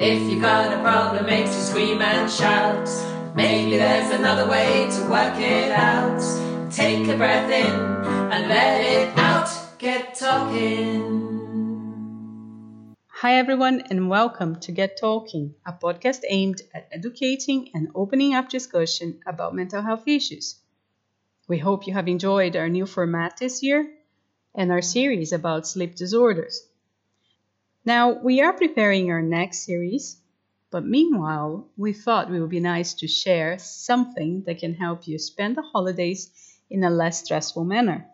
If you've got a problem, makes you scream and shout. Maybe there's another way to work it out. Take a breath in and let it out. Get talking. Hi, everyone, and welcome to Get Talking, a podcast aimed at educating and opening up discussion about mental health issues. We hope you have enjoyed our new format this year and our series about sleep disorders. Now, we are preparing our next series, but meanwhile, we thought it would be nice to share something that can help you spend the holidays in a less stressful manner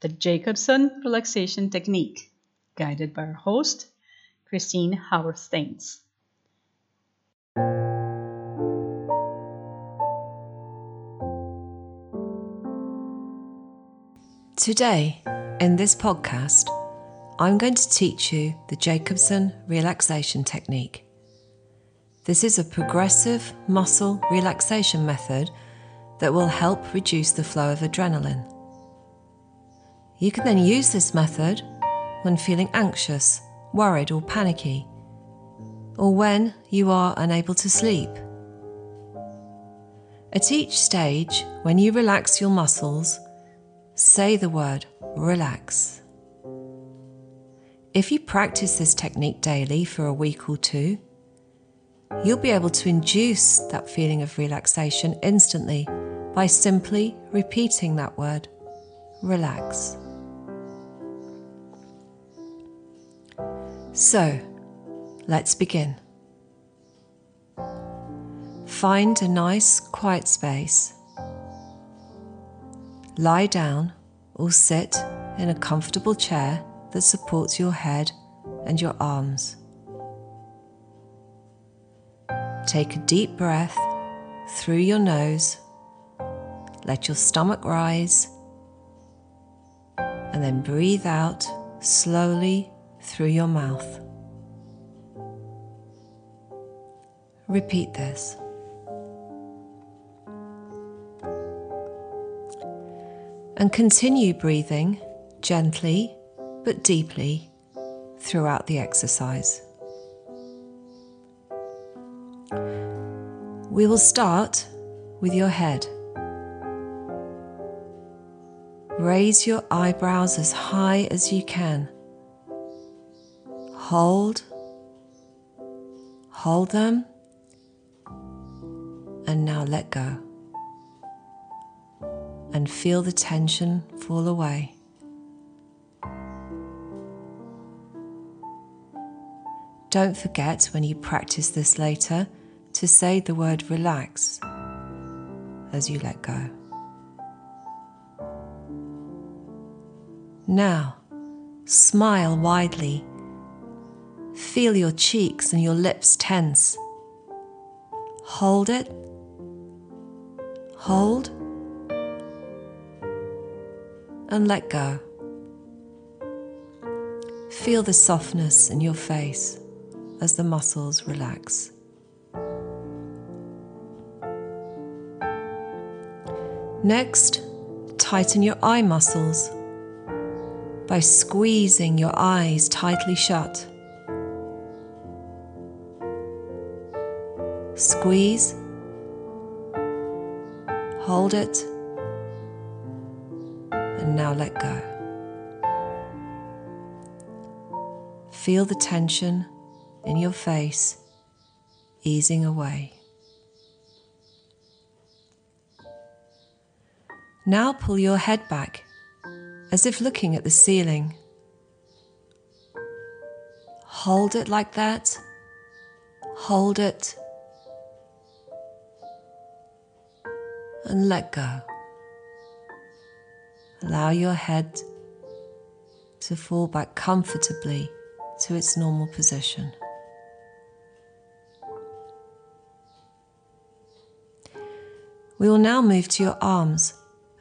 the Jacobson relaxation technique guided by our host, Christine Howard Thames. Today, in this podcast, I'm going to teach you the Jacobson relaxation technique. This is a progressive muscle relaxation method that will help reduce the flow of adrenaline. You can then use this method when feeling anxious, worried, or panicky, or when you are unable to sleep. At each stage, when you relax your muscles, say the word relax. If you practice this technique daily for a week or two, you'll be able to induce that feeling of relaxation instantly by simply repeating that word relax. So, let's begin. Find a nice quiet space. Lie down or sit in a comfortable chair that supports your head and your arms. Take a deep breath through your nose. Let your stomach rise. And then breathe out slowly through your mouth. Repeat this. And continue breathing gently but deeply throughout the exercise. We will start with your head. Raise your eyebrows as high as you can Hold, hold them, and now let go. And feel the tension fall away. Don't forget when you practice this later to say the word relax as you let go. Now, smile widely Feel your cheeks and your lips tense. Hold it. Hold. And let go. Feel the softness in your face as the muscles relax. Next, tighten your eye muscles by squeezing your eyes tightly shut. Squeeze, hold it, and now let go. Feel the tension in your face easing away. Now pull your head back as if looking at the ceiling. Hold it like that. Hold it and let go. Allow your head to fall back comfortably to its normal position. We will now move to your arms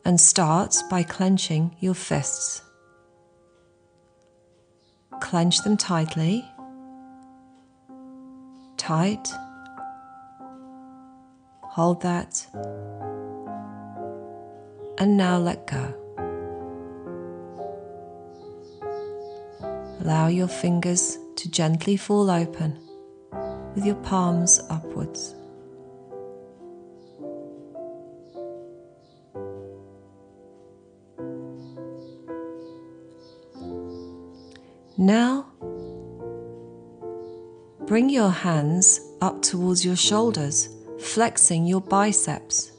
and start by clenching your fists. Clench them tightly, tight. Hold that and now let go. Allow your fingers to gently fall open with your palms upwards. Now, bring your hands up towards your shoulders, flexing your biceps.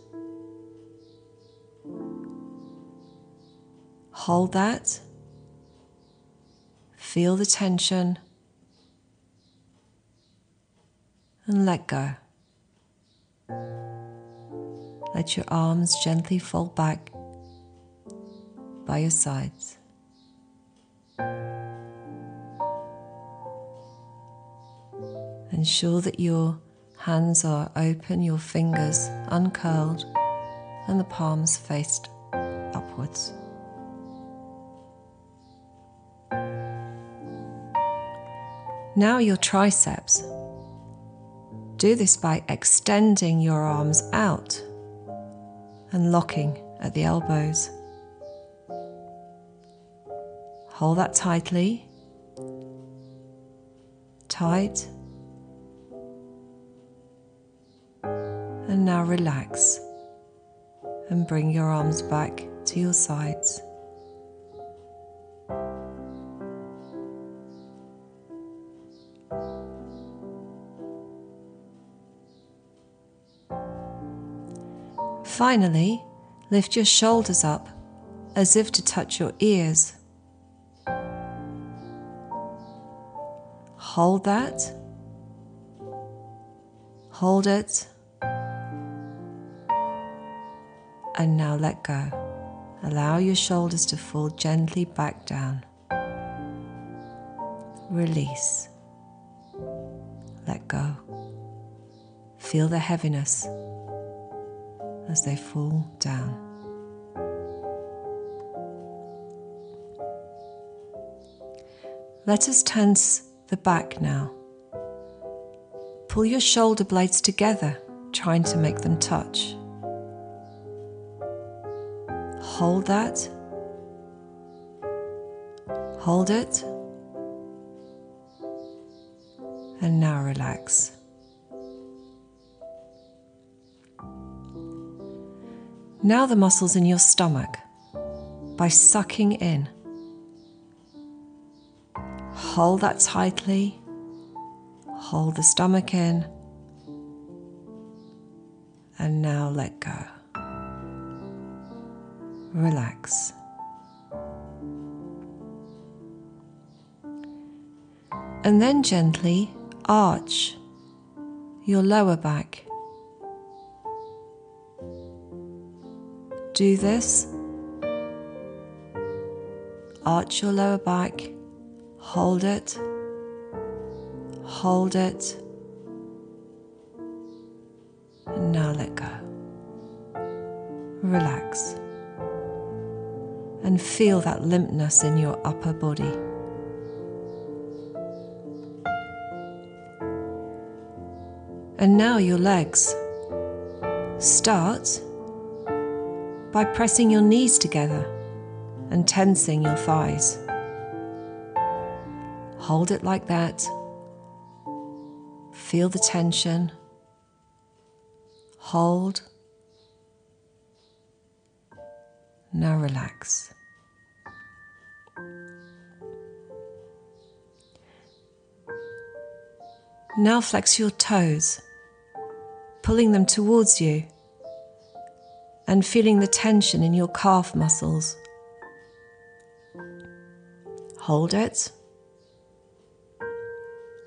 Hold that. Feel the tension and let go. Let your arms gently fall back by your sides. Ensure that your hands are open, your fingers uncurled, and the palms faced upwards. Now, your triceps. Do this by extending your arms out and locking at the elbows. Hold that tightly. Tight. And now relax and bring your arms back to your sides. Finally, lift your shoulders up as if to touch your ears. Hold that. Hold it. And now let go. Allow your shoulders to fall gently back down. Release. Let go. Feel the heaviness as they fall down. Let us tense the back now. Pull your shoulder blades together, trying to make them touch. Hold that. Hold it. And now relax. Now, the muscles in your stomach by sucking in. Hold that tightly. Hold the stomach in. And now let go. Relax. And then gently arch your lower back do this. Arch your lower back, hold it, hold it, feel that limpness in your upper body. And now your legs. Start by pressing your knees together and tensing your thighs. Hold it like that. Feel the tension. Hold. Now relax. Now flex your toes, pulling them towards you and feeling the tension in your calf muscles. Hold it.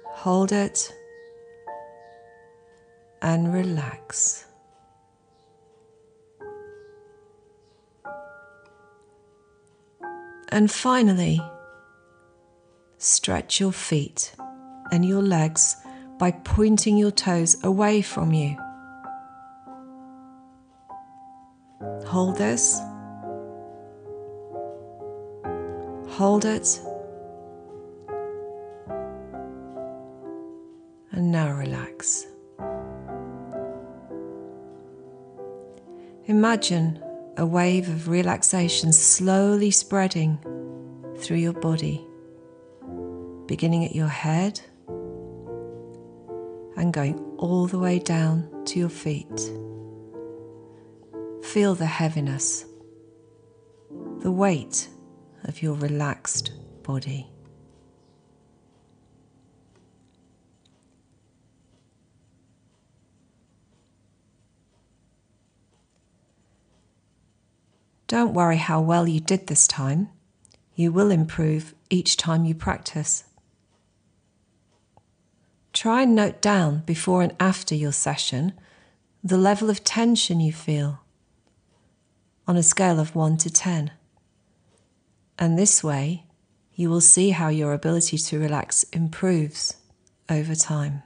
Hold it. And relax. And finally, stretch your feet and your legs by pointing your toes away from you. Hold this. Hold it. And now relax. Imagine a wave of relaxation slowly spreading through your body, beginning at your head and going all the way down to your feet. Feel the heaviness, the weight of your relaxed body. Don't worry how well you did this time. You will improve each time you practice. Try and note down before and after your session the level of tension you feel on a scale of 1 to 10. And this way, you will see how your ability to relax improves over time.